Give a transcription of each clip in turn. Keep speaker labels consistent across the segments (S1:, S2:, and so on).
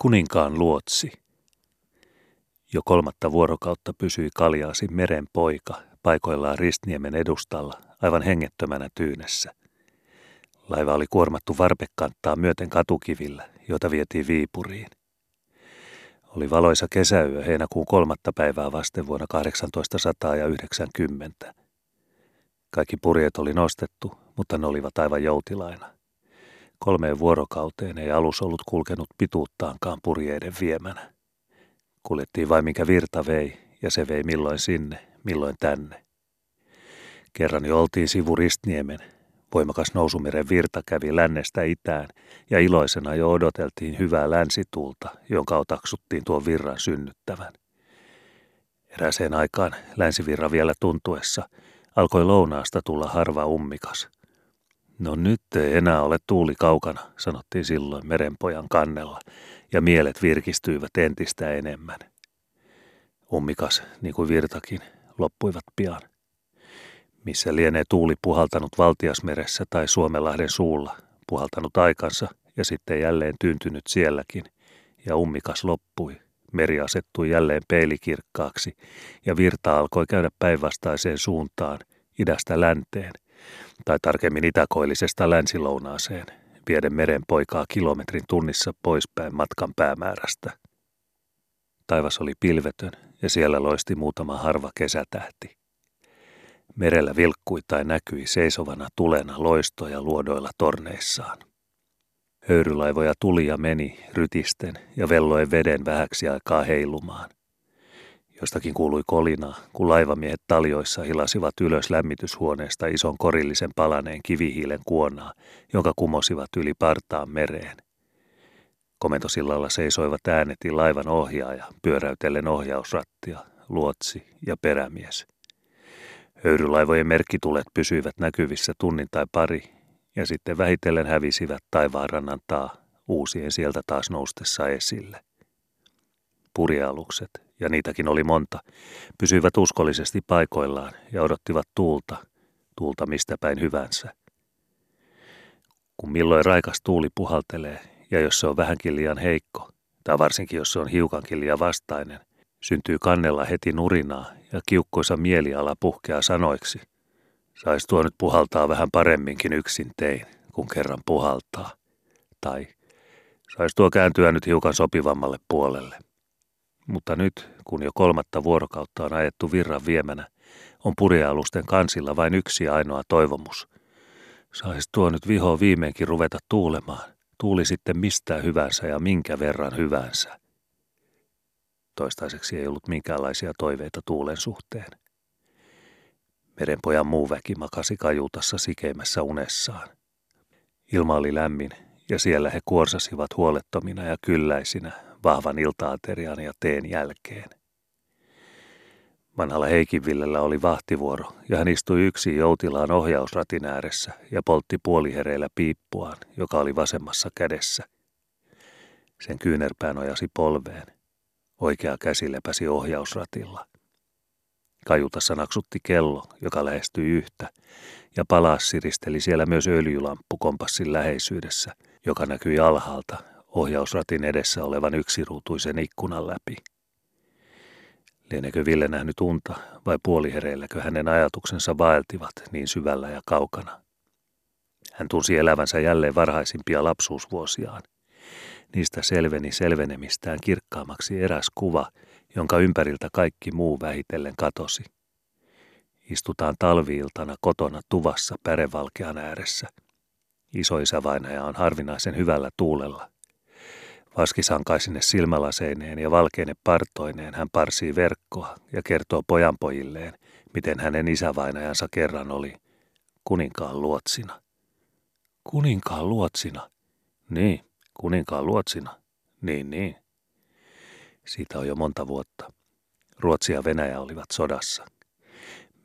S1: Kuninkaan luotsi. Jo kolmatta vuorokautta pysyi kaljaasi meren poika paikoillaan Ristniemen edustalla aivan hengettömänä tyynessä. Laiva oli kuormattu varpekanttaa myöten katukivillä, joita vietiin Viipuriin. Oli valoisa kesäyö heinäkuun kolmatta päivää vasten vuonna 1890. Kaikki purjeet oli nostettu, mutta ne olivat aivan joutilaina. Kolmeen vuorokauteen ei alus ollut kulkenut pituuttaankaan purjeiden viemänä. Kuljettiin vain mikä virta vei, ja se vei milloin sinne, milloin tänne. Kerran jo oltiin sivu Ristniemen. Voimakas nousumeren virta kävi lännestä itään, ja iloisena jo odoteltiin hyvää länsituulta, jonka otaksuttiin tuon virran synnyttävän. Eräseen aikaan länsivirra vielä tuntuessa alkoi lounaasta tulla harva ummikas – No nyt ei enää ole tuuli kaukana, sanottiin silloin merenpojan kannella, ja mielet virkistyivät entistä enemmän. Ummikas, niin kuin virtakin, loppuivat pian. Missä lienee tuuli puhaltanut Valtiasmeressä tai Suomenlahden suulla, puhaltanut aikansa ja sitten jälleen tyyntynyt sielläkin, ja ummikas loppui. Meri asettui jälleen peilikirkkaaksi, ja virta alkoi käydä päinvastaiseen suuntaan, idästä länteen – tai tarkemmin itäkoillisesta länsilounaaseen, vieden meren poikaa kilometrin tunnissa poispäin matkan päämäärästä. Taivas oli pilvetön ja siellä loisti muutama harva kesätähti. Merellä vilkkui tai näkyi seisovana tulena loistoja luodoilla torneissaan. Höyrylaivoja tuli ja meni rytisten ja velloen veden vähäksi aikaa heilumaan. Jostakin kuului kolinaa, kun laivamiehet taljoissa hilasivat ylös lämmityshuoneesta ison korillisen palaneen kivihiilen kuonaa, jonka kumosivat yli partaan mereen. Komentosillalla seisoivat äänetin laivan ohjaaja, pyöräytellen ohjausrattia, luotsi ja perämies. Höyrylaivojen merkkitulet pysyivät näkyvissä tunnin tai pari, ja sitten vähitellen hävisivät taivaanrannan taa, uusien sieltä taas noustessa esille. Purjealukset, ja niitäkin oli monta, pysyivät uskollisesti paikoillaan ja odottivat tuulta, tuulta mistä päin hyvänsä. Kun milloin raikas tuuli puhaltelee, ja jos se on vähänkin liian heikko, tai varsinkin jos se on hiukankin liian vastainen, syntyy kannella heti nurinaa ja kiukkoisa mieliala puhkeaa sanoiksi. Sais tuo nyt puhaltaa vähän paremminkin yksin tein, kun kerran puhaltaa. Tai sais tuo kääntyä nyt hiukan sopivammalle puolelle. Mutta nyt, kun jo kolmatta vuorokautta on ajettu virran viemänä, on purjealusten kansilla vain yksi ainoa toivomus. Saisi tuo nyt viho viimeinkin ruveta tuulemaan. Tuuli sitten mistä hyvänsä ja minkä verran hyvänsä. Toistaiseksi ei ollut minkäänlaisia toiveita tuulen suhteen. Merenpojan muu väki makasi kajuutassa sikeimmässä unessaan. Ilma oli lämmin ja siellä he kuorsasivat huolettomina ja kylläisinä vahvan iltaaterian ja teen jälkeen. Vanhalla Heikinvillellä oli vahtivuoro ja hän istui yksi joutilaan ohjausratin ääressä ja poltti puolihereillä piippuaan, joka oli vasemmassa kädessä. Sen kyynärpään ojasi polveen. Oikea käsi lepäsi ohjausratilla. Kajutassa naksutti kello, joka lähestyi yhtä, ja palas siristeli siellä myös öljylamppu kompassin läheisyydessä, joka näkyi alhaalta ohjausratin edessä olevan yksiruutuisen ikkunan läpi. Lienekö Ville nähnyt unta vai puolihereilläkö hänen ajatuksensa vaeltivat niin syvällä ja kaukana? Hän tunsi elävänsä jälleen varhaisimpia lapsuusvuosiaan. Niistä selveni selvenemistään kirkkaammaksi eräs kuva, jonka ympäriltä kaikki muu vähitellen katosi. Istutaan talviiltana kotona tuvassa pärevalkean ääressä. Isoisä vainaja on harvinaisen hyvällä tuulella – Vaskisankaisine silmälaseineen ja valkeine partoineen hän parsii verkkoa ja kertoo pojanpojilleen, miten hänen isävainajansa kerran oli kuninkaan luotsina. Kuninkaan luotsina? Niin, kuninkaan luotsina. Niin, niin. Siitä on jo monta vuotta. Ruotsi ja Venäjä olivat sodassa.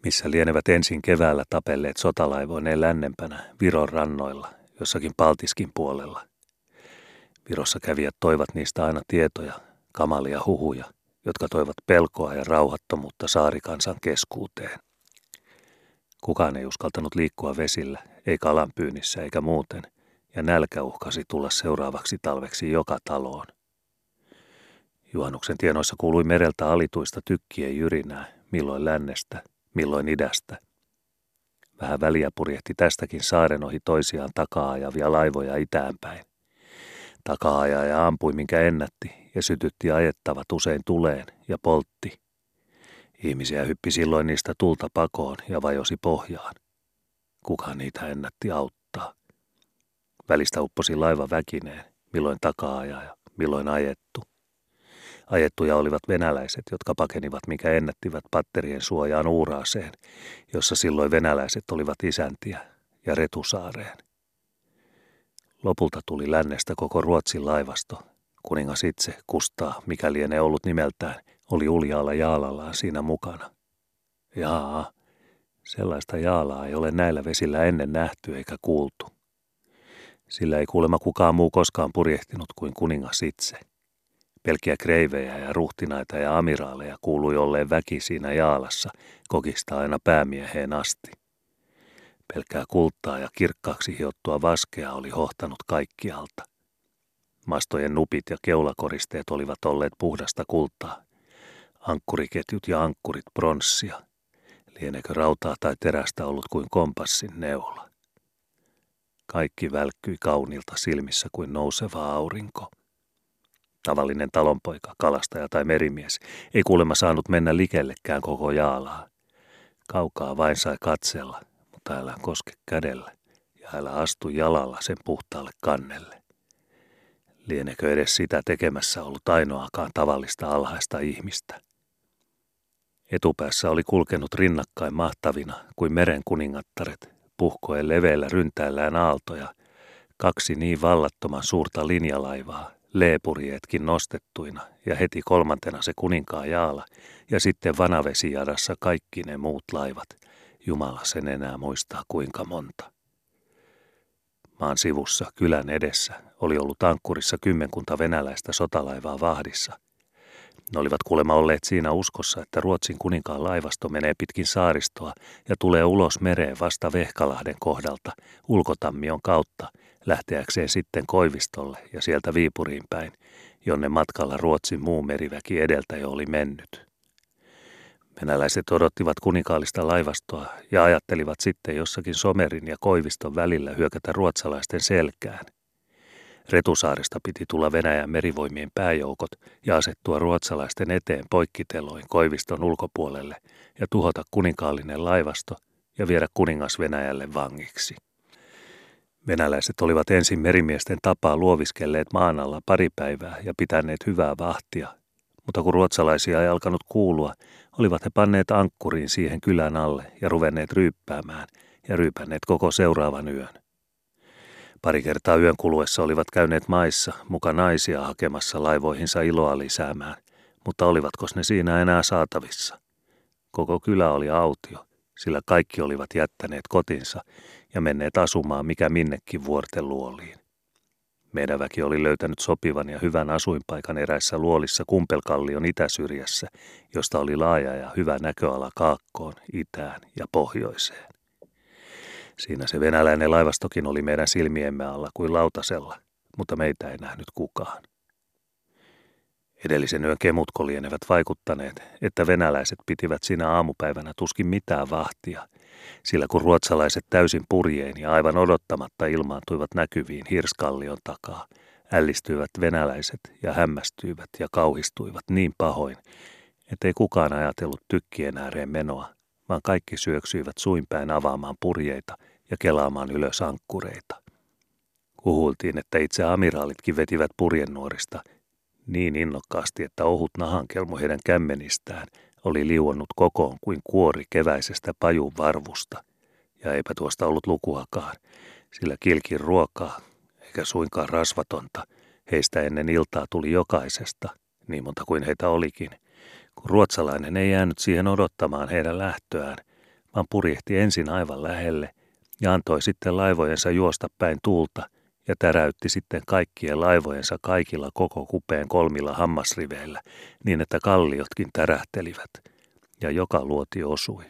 S1: Missä lienevät ensin keväällä tapelleet sotalaivoineen lännempänä Viron rannoilla, jossakin Paltiskin puolella – Virossa kävijät toivat niistä aina tietoja, kamalia huhuja, jotka toivat pelkoa ja rauhattomuutta saarikansan keskuuteen. Kukaan ei uskaltanut liikkua vesillä, ei kalanpyynnissä eikä muuten, ja nälkä uhkasi tulla seuraavaksi talveksi joka taloon. Juhannuksen tienoissa kuului mereltä alituista tykkien jyrinää, milloin lännestä, milloin idästä. Vähän väliä purjehti tästäkin saaren ohi toisiaan takaa-ajavia laivoja itäänpäin. Takaa-ajaja ampui minkä ennätti ja sytytti ajettavat usein tuleen ja poltti. Ihmisiä hyppi silloin niistä tulta pakoon ja vajosi pohjaan. Kuka niitä ennätti auttaa? Välistä upposi laiva väkineen, milloin takaa-ajaja, milloin ajettu. Ajettuja olivat venäläiset, jotka pakenivat mikä ennättivät patterien suojaan Uuraaseen, jossa silloin venäläiset olivat isäntiä, ja Retusaareen. Lopulta tuli lännestä koko Ruotsin laivasto. Kuningas itse, Kustaa, mikä lienee ollut nimeltään, oli uljaalla jaalallaan siinä mukana. Jaa, sellaista jaalaa ei ole näillä vesillä ennen nähty eikä kuultu. Sillä ei kuulemma kukaan muu koskaan purjehtinut kuin kuningas itse. Pelkkiä kreivejä ja ruhtinaita ja amiraaleja kuului olleen väki siinä jaalassa, kokista aina päämieheen asti. Pelkkää kultaa ja kirkkaaksi hiottua vaskea oli hohtanut kaikkialta. Mastojen nupit ja keulakoristeet olivat olleet puhdasta kultaa. Ankkuriketjut ja ankkurit pronssia. Lienekö rautaa tai terästä ollut kuin kompassin neula. Kaikki välkkyi kaunilta silmissä kuin nouseva aurinko. Tavallinen talonpoika, kalastaja tai merimies ei kuulemma saanut mennä likellekään koko jaalaa. Kaukaa vain sai katsella, mutta älä koske kädellä ja älä astu jalalla sen puhtaalle kannelle. Lienekö edes sitä tekemässä ollut ainoakaan tavallista alhaista ihmistä? Etupäässä oli kulkenut rinnakkain mahtavina kuin meren kuningattaret, puhkoen leveillä ryntäillään aaltoja, kaksi niin vallattoman suurta linjalaivaa, leepurjeetkin nostettuina ja heti kolmantena se kuninkaan jaala ja sitten vanavesijadassa kaikki ne muut laivat. Jumala sen enää muistaa kuinka monta. Maan sivussa, kylän edessä, oli ollut ankkurissa kymmenkunta venäläistä sotalaivaa vahdissa. Ne olivat kuulemma olleet siinä uskossa, että Ruotsin kuninkaan laivasto menee pitkin saaristoa ja tulee ulos mereen vasta Vehkalahden kohdalta, ulkotammion kautta, lähteäkseen sitten Koivistolle ja sieltä Viipuriin päin, jonne matkalla Ruotsin muu meriväki edeltä jo oli mennyt. Venäläiset odottivat kuninkaallista laivastoa ja ajattelivat sitten jossakin Somerin ja Koiviston välillä hyökätä ruotsalaisten selkään. Retusaaresta piti tulla Venäjän merivoimien pääjoukot ja asettua ruotsalaisten eteen poikkiteloin Koiviston ulkopuolelle ja tuhota kuninkaallinen laivasto ja viedä kuningas Venäjälle vangiksi. Venäläiset olivat ensin merimiesten tapaa luoviskelleet maan alla pari päivää ja pitäneet hyvää vahtia, mutta kun ruotsalaisia ei alkanut kuulua, olivat he panneet ankkuriin siihen kylän alle ja ruvenneet ryyppäämään ja ryypänneet koko seuraavan yön. Pari kertaa yön kuluessa olivat käyneet maissa muka naisia hakemassa laivoihinsa iloa lisäämään, mutta olivatko ne siinä enää saatavissa? Koko kylä oli autio, sillä kaikki olivat jättäneet kotinsa ja menneet asumaan mikä minnekin vuorten luoliin. Meidän väki oli löytänyt sopivan ja hyvän asuinpaikan eräissä luolissa Kumpelkallion itäsyrjässä, josta oli laaja ja hyvä näköala kaakkoon, itään ja pohjoiseen. Siinä se venäläinen laivastokin oli meidän silmiemme alla kuin lautasella, mutta meitä ei nähnyt kukaan. Edellisen yön kemutko lienevät vaikuttaneet, että venäläiset pitivät siinä aamupäivänä tuskin mitään vahtia, sillä kun ruotsalaiset täysin purjein ja aivan odottamatta ilmaantuivat näkyviin Hirskallion takaa, ällistyivät venäläiset ja hämmästyivät ja kauhistuivat niin pahoin, ettei kukaan ajatellut tykkien ääreen menoa, vaan kaikki syöksyivät suinpäin avaamaan purjeita ja kelaamaan ylös ankkureita. Kuhultiin, että itse amiraalitkin vetivät purjennuorista niin innokkaasti, että ohut nahankelmo heidän kämmenistään oli liuonnut kokoon kuin kuori keväisestä pajun varvusta. Ja eipä tuosta ollut lukuakaan, sillä kilkin ruokaa, eikä suinkaan rasvatonta, heistä ennen iltaa tuli jokaisesta, niin monta kuin heitä olikin, kun ruotsalainen ei jäänyt siihen odottamaan heidän lähtöään, vaan purjehti ensin aivan lähelle ja antoi sitten laivojensa juosta päin tuulta ja täräytti sitten kaikkien laivojensa kaikilla koko kupeen kolmilla hammasriveillä, niin että kalliotkin tärähtelivät, ja joka luoti osui,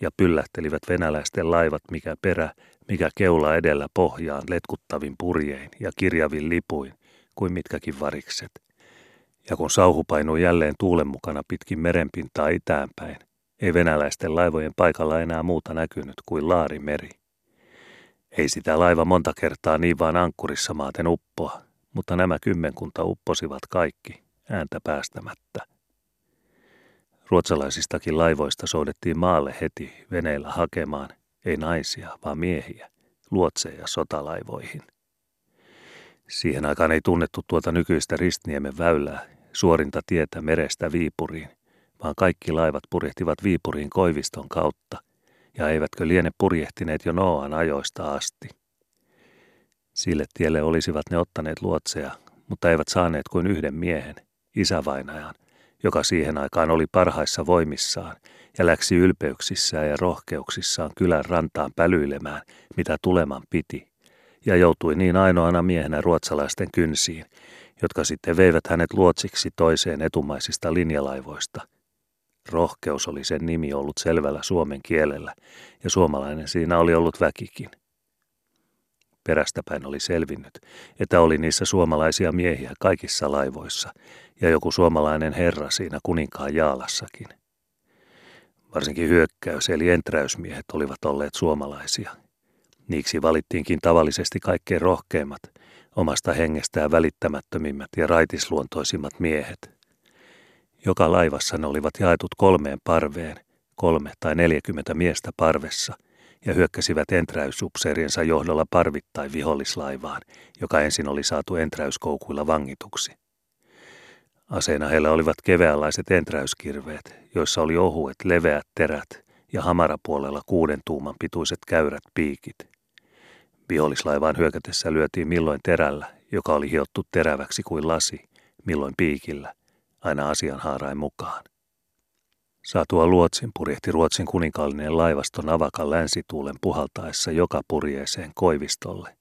S1: ja pyllähtelivät venäläisten laivat mikä perä, mikä keula edellä pohjaan letkuttavin purjein ja kirjavin lipuin, kuin mitkäkin varikset. Ja kun sauhu painui jälleen tuulen mukana pitkin merenpintaa itäänpäin, ei venäläisten laivojen paikalla enää muuta näkynyt kuin laarimeri. Ei sitä laiva monta kertaa niin vaan ankkurissa maaten uppoa, mutta nämä kymmenkunta upposivat kaikki, ääntä päästämättä. Ruotsalaisistakin laivoista soudettiin maalle heti veneillä hakemaan, ei naisia, vaan miehiä, luotseja sotalaivoihin. Siihen aikaan ei tunnettu tuota nykyistä Ristniemen väylää, suorinta tietä merestä Viipuriin, vaan kaikki laivat purjehtivat Viipuriin Koiviston kautta, ja eivätkö liene purjehtineet jo Noan ajoista asti. Sille tielle olisivat ne ottaneet luotseja, mutta eivät saaneet kuin yhden miehen, isävainajan, joka siihen aikaan oli parhaissa voimissaan ja läksi ylpeyksissään ja rohkeuksissaan kylän rantaan pälyilemään, mitä tuleman piti, ja joutui niin ainoana miehenä ruotsalaisten kynsiin, jotka sitten veivät hänet luotsiksi toiseen etumaisista linjalaivoista. Rohkeus oli sen nimi ollut selvällä suomen kielellä, ja suomalainen siinä oli ollut väkikin. Perästäpäin oli selvinnyt, että oli niissä suomalaisia miehiä kaikissa laivoissa, ja joku suomalainen herra siinä kuninkaan jaalassakin. Varsinkin hyökkäys eli enträysmiehet olivat olleet suomalaisia. Niiksi valittiinkin tavallisesti kaikkein rohkeimmat, omasta hengestään välittämättömimmät ja raitisluontoisimmat miehet. Joka laivassa ne olivat jaetut kolmeen parveen, kolme tai neljäkymmentä miestä parvessa, ja hyökkäsivät enträysupseeriensa johdolla parvittain vihollislaivaan, joka ensin oli saatu enträyskoukuilla vangituksi. Aseena heillä olivat keveänlaiset enträyskirveet, joissa oli ohuet leveät terät ja hamarapuolella kuuden tuuman pituiset käyrät piikit. Vihollislaivaan hyökätessä lyötiin milloin terällä, joka oli hiottu teräväksi kuin lasi, milloin piikillä, aina asianhaarain mukaan. Saatua luotsin purjehti Ruotsin kuninkaallinen laivaston avakan länsituulen puhaltaessa joka purjeeseen Koivistolle,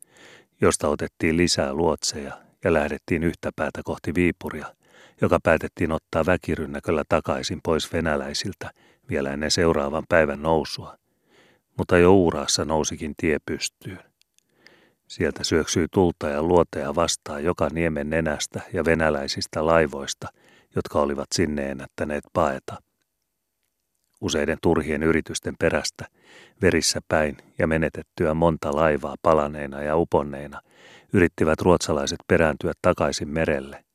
S1: josta otettiin lisää luotseja ja lähdettiin yhtä päätä kohti Viipuria, joka päätettiin ottaa väkirynnäköllä takaisin pois venäläisiltä vielä ennen seuraavan päivän nousua, mutta jo uuraassa nousikin tie pystyyn. Sieltä syöksyi tulta ja luoteja vastaan joka niemen nenästä ja venäläisistä laivoista, jotka olivat sinne ennättäneet paeta. Useiden turhien yritysten perästä, verissä päin ja menetettyä monta laivaa palaneina ja uponneina, yrittivät ruotsalaiset perääntyä takaisin merelle,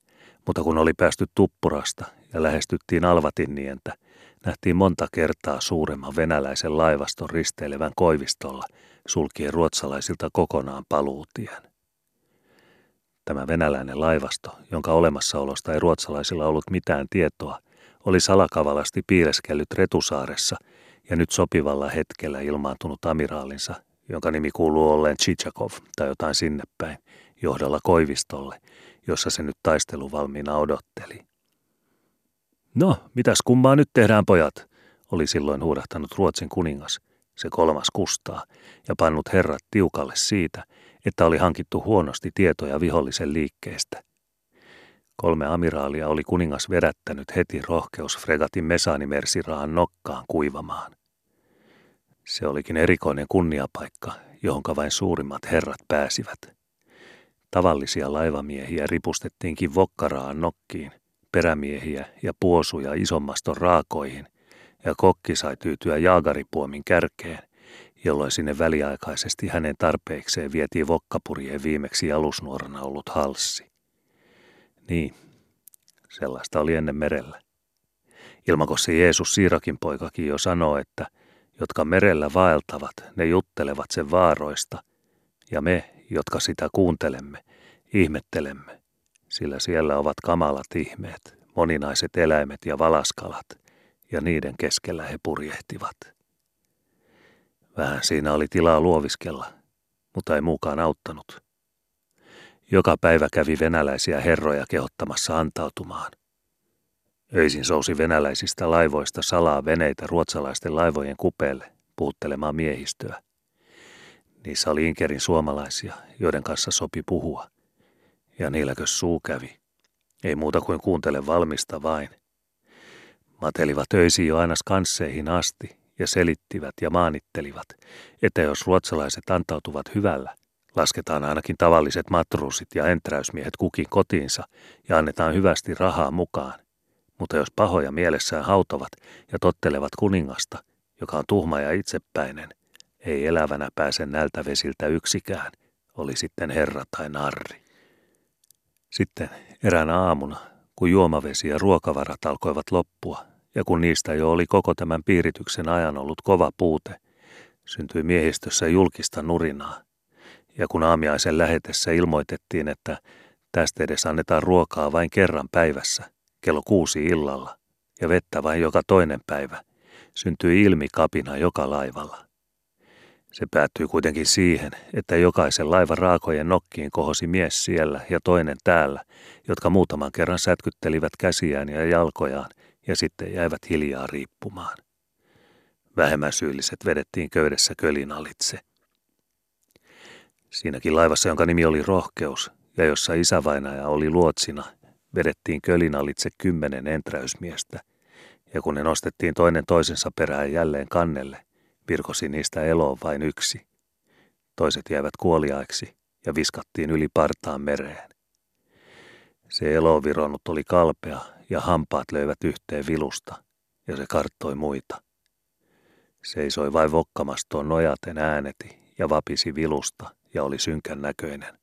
S1: mutta kun oli päästy Tuppurasta ja lähestyttiin Alvatinnientä, nähtiin monta kertaa suuremman venäläisen laivaston risteilevän koivistolla, sulkien ruotsalaisilta kokonaan paluutien. Tämä venäläinen laivasto, jonka olemassaolosta ei ruotsalaisilla ollut mitään tietoa, oli salakavalasti piileskellyt Retusaaressa ja nyt sopivalla hetkellä ilmaantunut amiraalinsa, jonka nimi kuuluu olleen Chichakov tai jotain sinne päin, johdolla Koivistolle, jossa se nyt taisteluvalmiina odotteli. No, mitäs kummaa nyt tehdään, pojat, oli silloin huudahtanut Ruotsin kuningas, se kolmas kustaa, ja pannut herrat tiukalle siitä, että oli hankittu huonosti tietoja vihollisen liikkeestä. Kolme amiraalia oli kuningas verättänyt heti rohkeusfregatin mesaanimersiraan nokkaan kuivamaan. Se olikin erikoinen kunniapaikka, johonka vain suurimmat herrat pääsivät. Tavallisia laivamiehiä ripustettiinkin vokkaraan nokkiin, perämiehiä ja puosuja isommaston raakoihin, ja kokki sai tyytyä jaagaripuomin kärkeen, jolloin sinne väliaikaisesti hänen tarpeikseen vietiin vokkapurjeen viimeksi alusnuorana ollut halssi. Niin, sellaista oli ennen merellä. Ilmakossi Jeesus Siirakin poikakin jo sanoo, että jotka merellä vaeltavat, ne juttelevat sen vaaroista, ja me, jotka sitä kuuntelemme, ihmettelemme, sillä siellä ovat kamalat ihmeet, moninaiset eläimet ja valaskalat, ja niiden keskellä he purjehtivat. Vähän siinä oli tilaa luoviskella, mutta ei muukaan auttanut. Joka päivä kävi venäläisiä herroja kehottamassa antautumaan. Öisin sousi venäläisistä laivoista salaa veneitä ruotsalaisten laivojen kupeelle puhuttelemaan miehistöä. Niissä oli Inkerin suomalaisia, joiden kanssa sopi puhua. Ja niilläkö suu kävi. Ei muuta kuin kuuntele valmista vain. Matelivat öisiin jo aina skansseihin asti ja selittivät ja maanittelivat, että jos ruotsalaiset antautuvat hyvällä, Lasketaan ainakin tavalliset matruusit ja enträysmiehet kukin kotiinsa ja annetaan hyvästi rahaa mukaan. Mutta jos pahoja mielessään hautovat ja tottelevat kuningasta, joka on tuhma ja itsepäinen, ei elävänä pääse nältä vesiltä yksikään, oli sitten herra tai narri. Sitten eräänä aamuna, kun juomavesi ja ruokavarat alkoivat loppua, ja kun niistä jo oli koko tämän piirityksen ajan ollut kova puute, syntyi miehistössä julkista nurinaa. Ja kun aamiaisen lähetessä ilmoitettiin, että tästä edes annetaan ruokaa vain kerran päivässä, kello kuusi illalla, ja vettä vain joka toinen päivä, syntyi ilmi kapina joka laivalla. Se päättyi kuitenkin siihen, että jokaisen laivan raakojen nokkiin kohosi mies siellä ja toinen täällä, jotka muutaman kerran sätkyttelivät käsiään ja jalkojaan ja sitten jäivät hiljaa riippumaan. Vähemmän syylliset vedettiin köydessä kölin alitse. Siinäkin laivassa, jonka nimi oli Rohkeus, ja jossa isävainaja oli luotsina, vedettiin kölin alitse kymmenen enträysmiestä, ja kun ne nostettiin toinen toisensa perään jälleen kannelle, virkosi niistä eloon vain yksi. Toiset jäivät kuoliaiksi ja viskattiin yli partaan mereen. Se elovironnut oli kalpea ja hampaat löivät yhteen vilusta, ja se karttoi muita. Seisoi vain vokkamastoon nojaten ääneti ja vapisi vilusta ja oli synkän näköinen.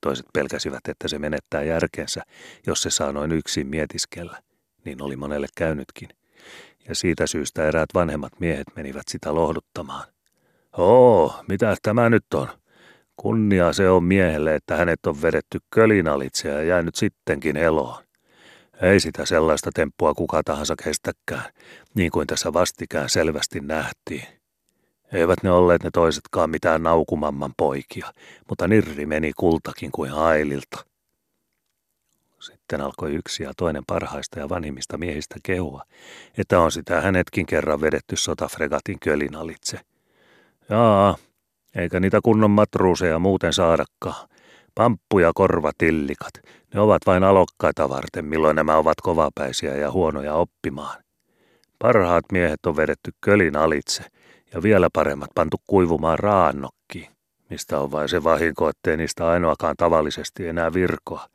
S1: Toiset pelkäsivät, että se menettää järkensä, jos se saa noin yksin mietiskellä, niin oli monelle käynytkin. Ja siitä syystä eräät vanhemmat miehet menivät sitä lohduttamaan. Oo, mitä tämä nyt on? Kunnia se on miehelle, että hänet on vedetty kölinalitse ja jäänyt sittenkin eloon. Ei sitä sellaista temppua kuka tahansa kestäkään, niin kuin tässä vastikään selvästi nähtiin. Eivät ne olleet ne toisetkaan mitään naukumamman poikia, mutta nirri meni kultakin kuin haililta. Sitten alkoi yksi ja toinen parhaista ja vanhimmista miehistä kehua, että on sitä hänetkin kerran vedetty sotafregatin kölin alitse. Jaa, eikä niitä kunnon matruuseja muuten saadakaan. Pamppu ja korvatillikat, ne ovat vain alokkaita varten, milloin nämä ovat kovapäisiä ja huonoja oppimaan. Parhaat miehet on vedetty kölin alitse ja vielä paremmat pantu kuivumaan raannokkiin, mistä on vain se vahinko, ettei niistä ainoakaan tavallisesti enää virkoa.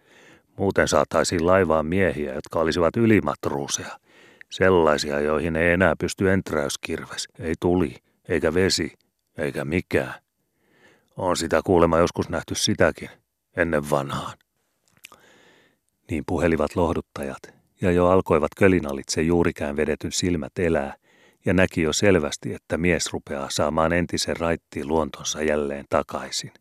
S1: Muuten saataisiin laivaan miehiä, jotka olisivat ylimatruuseja. Sellaisia, joihin ei enää pysty enträyskirves, ei tuli, eikä vesi, eikä mikään. On sitä kuulemma joskus nähty sitäkin, ennen vanhaan. Niin puhelivat lohduttajat, ja jo alkoivat kölinalitse juurikään vedetyn silmät elää, ja näki jo selvästi, että mies rupeaa saamaan entisen raittiin luontonsa jälleen takaisin.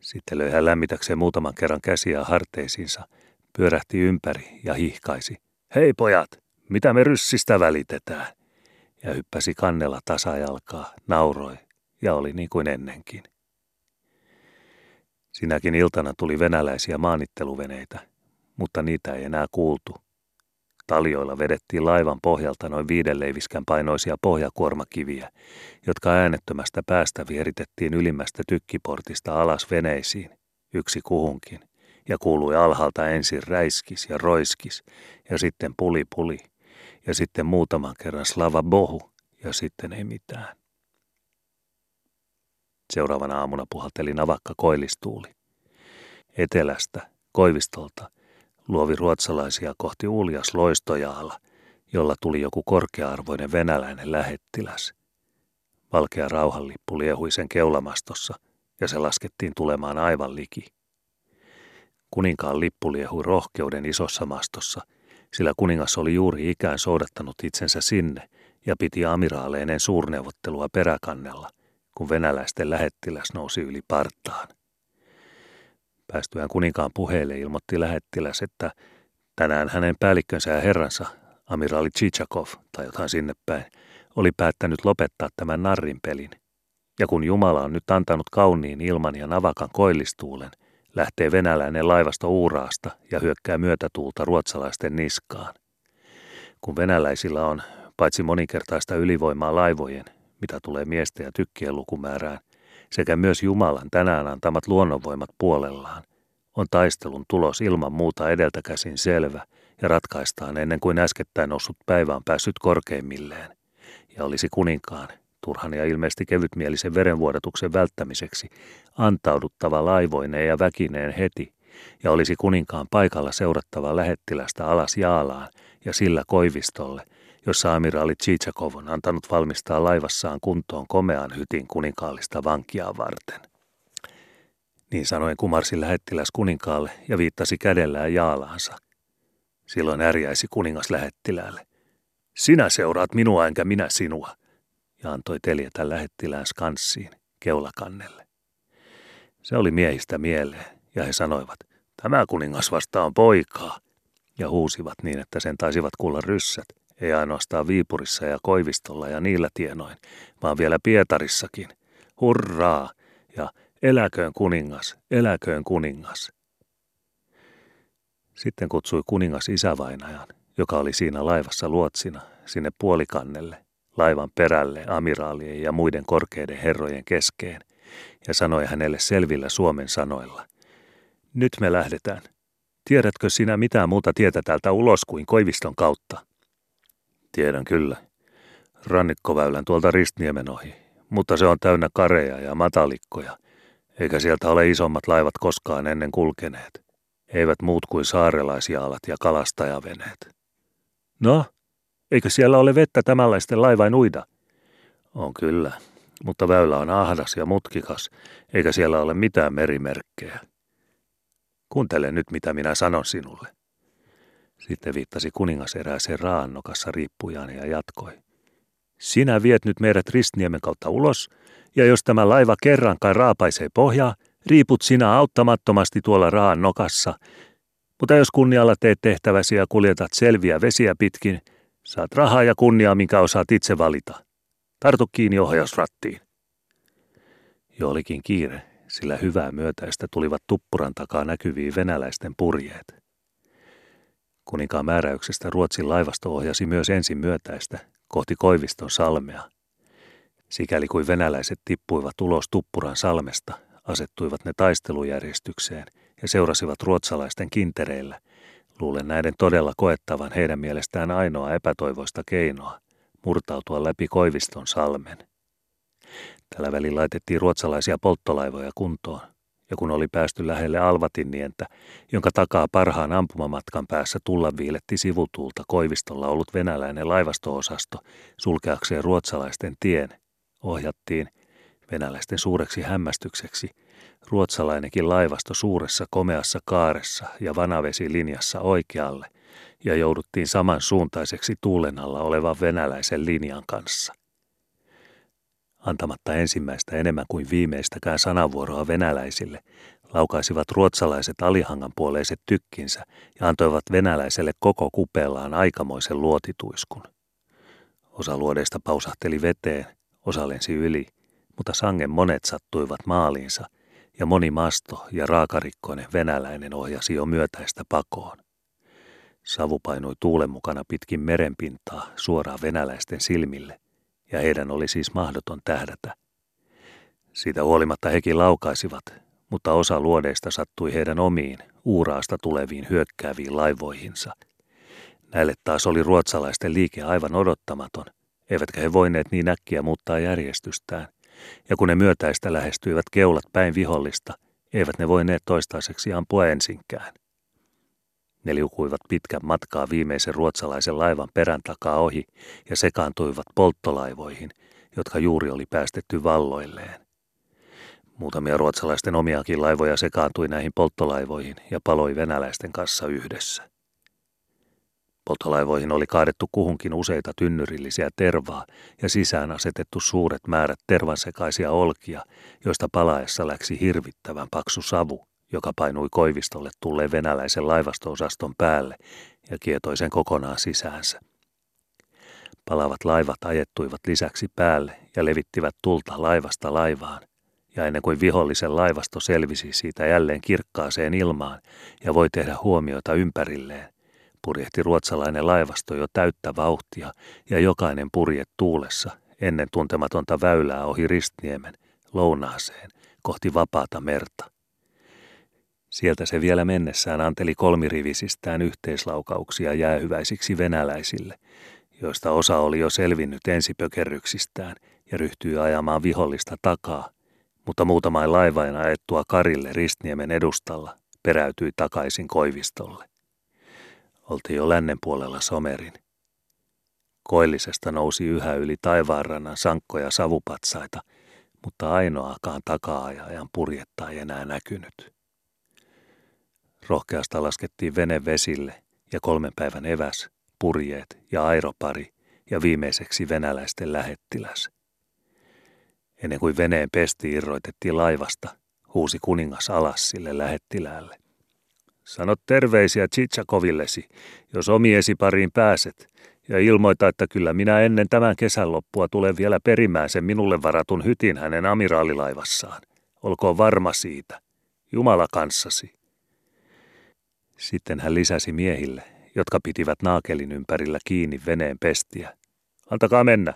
S1: Sitten löi hän lämmitäkseen muutaman kerran käsiä harteisiinsa, pyörähti ympäri ja hihkaisi. Hei pojat, mitä me ryssistä välitetään? Ja hyppäsi kannella tasajalkaa, nauroi ja oli niin kuin ennenkin. Sinäkin iltana tuli venäläisiä maanitteluveneitä, mutta niitä ei enää kuultu. Taljoilla vedettiin laivan pohjalta noin viiden leiviskän painoisia pohjakuormakiviä, jotka äänettömästä päästä vieritettiin ylimmästä tykkiportista alas veneisiin, yksi kuhunkin, ja kuului alhaalta ensin räiskis ja roiskis, ja sitten puli puli, ja sitten muutaman kerran slava bohu, ja sitten ei mitään. Seuraavana aamuna puhalteli navakka koilistuuli. Etelästä, Koivistolta, luovi ruotsalaisia kohti uljas loistojaalla, jolla tuli joku korkea-arvoinen venäläinen lähettiläs. Valkea rauhanlippu liehui sen keulamastossa ja se laskettiin tulemaan aivan liki. Kuninkaan lippu liehui rohkeuden isossa mastossa, sillä kuningas oli juuri ikään soudattanut itsensä sinne ja piti amiraaleinen suurneuvottelua peräkannella, kun venäläisten lähettiläs nousi yli partaan. Päästyään kuninkaan puheelle ilmoitti lähettiläs, että tänään hänen päällikkönsä ja herransa, amiraali Chichakov tai jotain sinne päin, oli päättänyt lopettaa tämän narrin pelin. Ja kun Jumala on nyt antanut kauniin ilman ja navakan koillistuulen, lähtee venäläinen laivasto Uuraasta ja hyökkää myötätuulta ruotsalaisten niskaan. Kun venäläisillä on paitsi moninkertaista ylivoimaa laivojen, mitä tulee miesten ja tykkien lukumäärään, sekä myös Jumalan tänään antamat luonnonvoimat puolellaan, on taistelun tulos ilman muuta edeltäkäsin selvä ja ratkaistaan ennen kuin äskettäin noussut päivä on päässyt korkeimmilleen ja olisi kuninkaan turhan ja ilmeisesti kevytmielisen verenvuodatuksen välttämiseksi, antauduttava laivoineen ja väkineen heti, ja olisi kuninkaan paikalla seurattava lähettilästä alas Jaalaan ja sillä Koivistolle, jossa amiraali Chichakov on antanut valmistaa laivassaan kuntoon komean hytin kuninkaallista vankiaa varten. Niin sanoen kumarsi lähettiläs kuninkaalle ja viittasi kädellään jaalaansa. Silloin ärjäisi kuningas lähettiläälle. Sinä seuraat minua enkä minä sinua, ja antoi teljetä lähettilään skanssiin, keulakannelle. Se oli miehistä mieleen, ja he sanoivat, tämä kuningas vastaan poikaa, ja huusivat niin, että sen taisivat kuulla ryssät, ei ainoastaan Viipurissa ja Koivistolla ja niillä tienoin, vaan vielä Pietarissakin. Hurraa! Ja eläköön kuningas, eläköön kuningas. Sitten kutsui kuningas isävainajan, joka oli siinä laivassa luotsina, sinne puolikannelle, laivan perälle, amiraalien ja muiden korkeiden herrojen keskeen, ja sanoi hänelle selvillä Suomen sanoilla. Nyt me lähdetään. Tiedätkö sinä mitään muuta tietä täältä ulos kuin Koiviston kautta? Tiedän kyllä. Rannikkoväylän tuolta Ristniemen ohi, mutta se on täynnä kareja ja matalikkoja, eikä sieltä ole isommat laivat koskaan ennen kulkeneet. Eivät muut kuin saarelaisjaalat ja kalastajaveneet. No, eikö siellä ole vettä tämänlaisten laivain uida? On kyllä, mutta väylä on ahdas ja mutkikas, eikä siellä ole mitään merimerkkejä. Kuuntele nyt, mitä minä sanon sinulle. Sitten viittasi kuningas erääseen raannokassa riippujaan ja jatkoi. Sinä viet nyt meidät Ristniemen kautta ulos, ja jos tämä laiva kerrankaan raapaisee pohjaa, riiput sinä auttamattomasti tuolla raan nokassa. Mutta jos kunnialla teet tehtäväsi ja kuljetat selviä vesiä pitkin, saat rahaa ja kunniaa, minkä osaat itse valita. Tartu kiinni ohjausrattiin. Jo olikin kiire, sillä hyvää myötäistä tulivat tuppuran takaa näkyviin venäläisten purjeet. Kuninkaan määräyksestä Ruotsin laivasto ohjasi myös ensin myötäistä kohti Koiviston salmea. Sikäli kuin venäläiset tippuivat ulos Tuppuran salmesta, asettuivat ne taistelujärjestykseen ja seurasivat ruotsalaisten kintereillä, luulen näiden todella koettavan heidän mielestään ainoa epätoivoista keinoa, murtautua läpi Koiviston salmen. Tällä välin laitettiin ruotsalaisia polttolaivoja kuntoon, ja kun oli päästy lähelle Alvatinnientä, jonka takaa parhaan ampumamatkan päässä tulla viiletti sivutuulta Koivistolla ollut venäläinen laivastoosasto sulkeakseen ruotsalaisten tien, ohjattiin venäläisten suureksi hämmästykseksi ruotsalainenkin laivasto suuressa komeassa kaaressa ja vanavesilinjassa oikealle ja jouduttiin samansuuntaiseksi tuulen alla olevan venäläisen linjan kanssa. Antamatta ensimmäistä enemmän kuin viimeistäkään sanavuoroa venäläisille, laukaisivat ruotsalaiset alihanganpuoleiset tykkinsä ja antoivat venäläiselle koko kupellaan aikamoisen luotituiskun. Osa luodeista pausahteli veteen, osa lensi yli, mutta sangen monet sattuivat maaliinsa, ja moni masto ja raakarikkoinen venäläinen ohjasi jo myötäistä pakoon. Savu painui tuulen mukana pitkin merenpintaa suoraan venäläisten silmille – ja heidän oli siis mahdoton tähdätä. Siitä huolimatta hekin laukaisivat, mutta osa luodeista sattui heidän omiin, uuraasta tuleviin hyökkääviin laivoihinsa. Näille taas oli ruotsalaisten liike aivan odottamaton, eivätkä he voineet niin äkkiä muuttaa järjestystään. Ja kun ne myötäistä lähestyivät keulat päin vihollista, eivät ne voineet toistaiseksi ampua ensinkään. Ne liukuivat pitkän matkaa viimeisen ruotsalaisen laivan perän takaa ohi ja sekaantuivat polttolaivoihin, jotka juuri oli päästetty valloilleen. Muutamia ruotsalaisten omiakin laivoja sekaantui näihin polttolaivoihin ja paloi venäläisten kanssa yhdessä. Polttolaivoihin oli kaadettu kuhunkin useita tynnyrillisiä tervaa ja sisään asetettu suuret määrät tervansekaisia olkia, joista palaessa läksi hirvittävän paksu savu joka painui Koivistolle tulleen venäläisen laivastoosaston päälle ja kietoi sen kokonaan sisäänsä. Palavat laivat ajettuivat lisäksi päälle ja levittivät tulta laivasta laivaan, ja ennen kuin vihollisen laivasto selvisi siitä jälleen kirkkaaseen ilmaan ja voi tehdä huomiota ympärilleen, purjehti ruotsalainen laivasto jo täyttä vauhtia ja jokainen purje tuulessa ennen tuntematonta väylää ohi Ristniemen lounaaseen kohti vapaata merta. Sieltä se vielä mennessään anteli kolmirivisistään yhteislaukauksia jäähyväisiksi venäläisille, joista osa oli jo selvinnyt ensipökerryksistään ja ryhtyi ajamaan vihollista takaa, mutta muutamain laivain ajettua Karille Ristniemen edustalla peräytyi takaisin Koivistolle. Oltiin jo lännen puolella Somerin. Koillisesta nousi yhä yli taivaanrannan sankkoja savupatsaita, mutta ainoaakaan takaajajan purjetta ei enää näkynyt. Rohkeasta laskettiin vene vesille ja kolmen päivän eväs, purjeet ja airopari ja viimeiseksi venäläisten lähettiläs. Ennen kuin veneen pesti irroitettiin laivasta, huusi kuningas alas sille lähettiläälle. Sanot terveisiä Chichakovillesi, jos omiesi pariin pääset, ja ilmoita, että kyllä minä ennen tämän kesän loppua tulen vielä perimään sen minulle varatun hytin hänen amiraalilaivassaan. Olkoon varma siitä. Jumala kanssasi. Sitten hän lisäsi miehille, jotka pitivät naakelin ympärillä kiinni veneen pestiä. Antakaa mennä,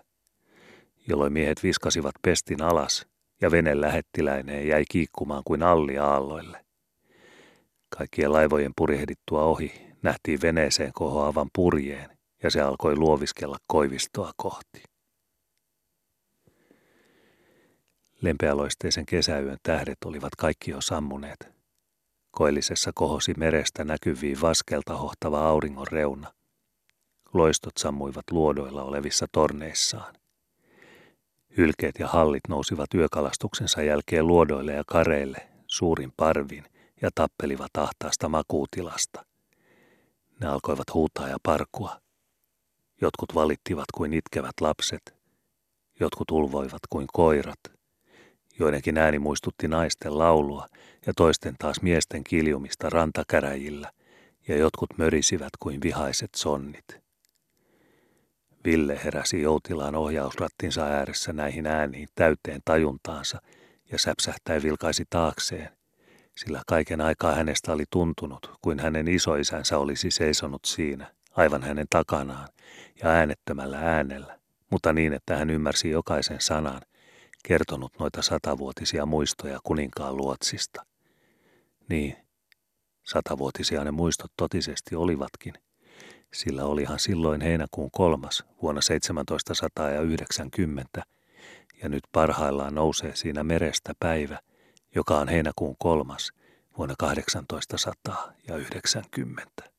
S1: jolloin miehet viskasivat pestin alas ja vene lähettiläineen jäi kiikkumaan kuin alli aalloille. Kaikkien laivojen purjehdittua ohi nähtiin veneeseen kohoavan purjeen ja se alkoi luoviskella koivistoa kohti. Lempeäloisteisen kesäyön tähdet olivat kaikki jo sammuneet. Koillisessa kohosi merestä näkyviin vaskelta hohtava auringon reuna. Loistot sammuivat luodoilla olevissa torneissaan. Hylkeet ja hallit nousivat yökalastuksensa jälkeen luodoille ja kareille suurin parvin ja tappelivat ahtaasta makuutilasta. Ne alkoivat huutaa ja parkua. Jotkut valittivat kuin itkevät lapset. Jotkut ulvoivat kuin koirat. Joidenkin ääni muistutti naisten laulua ja toisten taas miesten kiljumista rantakäräjillä, ja jotkut mörisivät kuin vihaiset sonnit. Ville heräsi joutilaan ohjausrattinsa ääressä näihin ääniin täyteen tajuntaansa ja säpsähtäen vilkaisi taakseen, sillä kaiken aikaa hänestä oli tuntunut, kuin hänen isoisänsä olisi seisonut siinä, aivan hänen takanaan ja äänettömällä äänellä, mutta niin, että hän ymmärsi jokaisen sanan, kertonut noita satavuotisia muistoja kuninkaan luotsista. Niin, satavuotisia ne muistot totisesti olivatkin, sillä olihan silloin heinäkuun kolmas vuonna 1790, ja nyt parhaillaan nousee siinä merestä päivä, joka on heinäkuun kolmas vuonna 1890.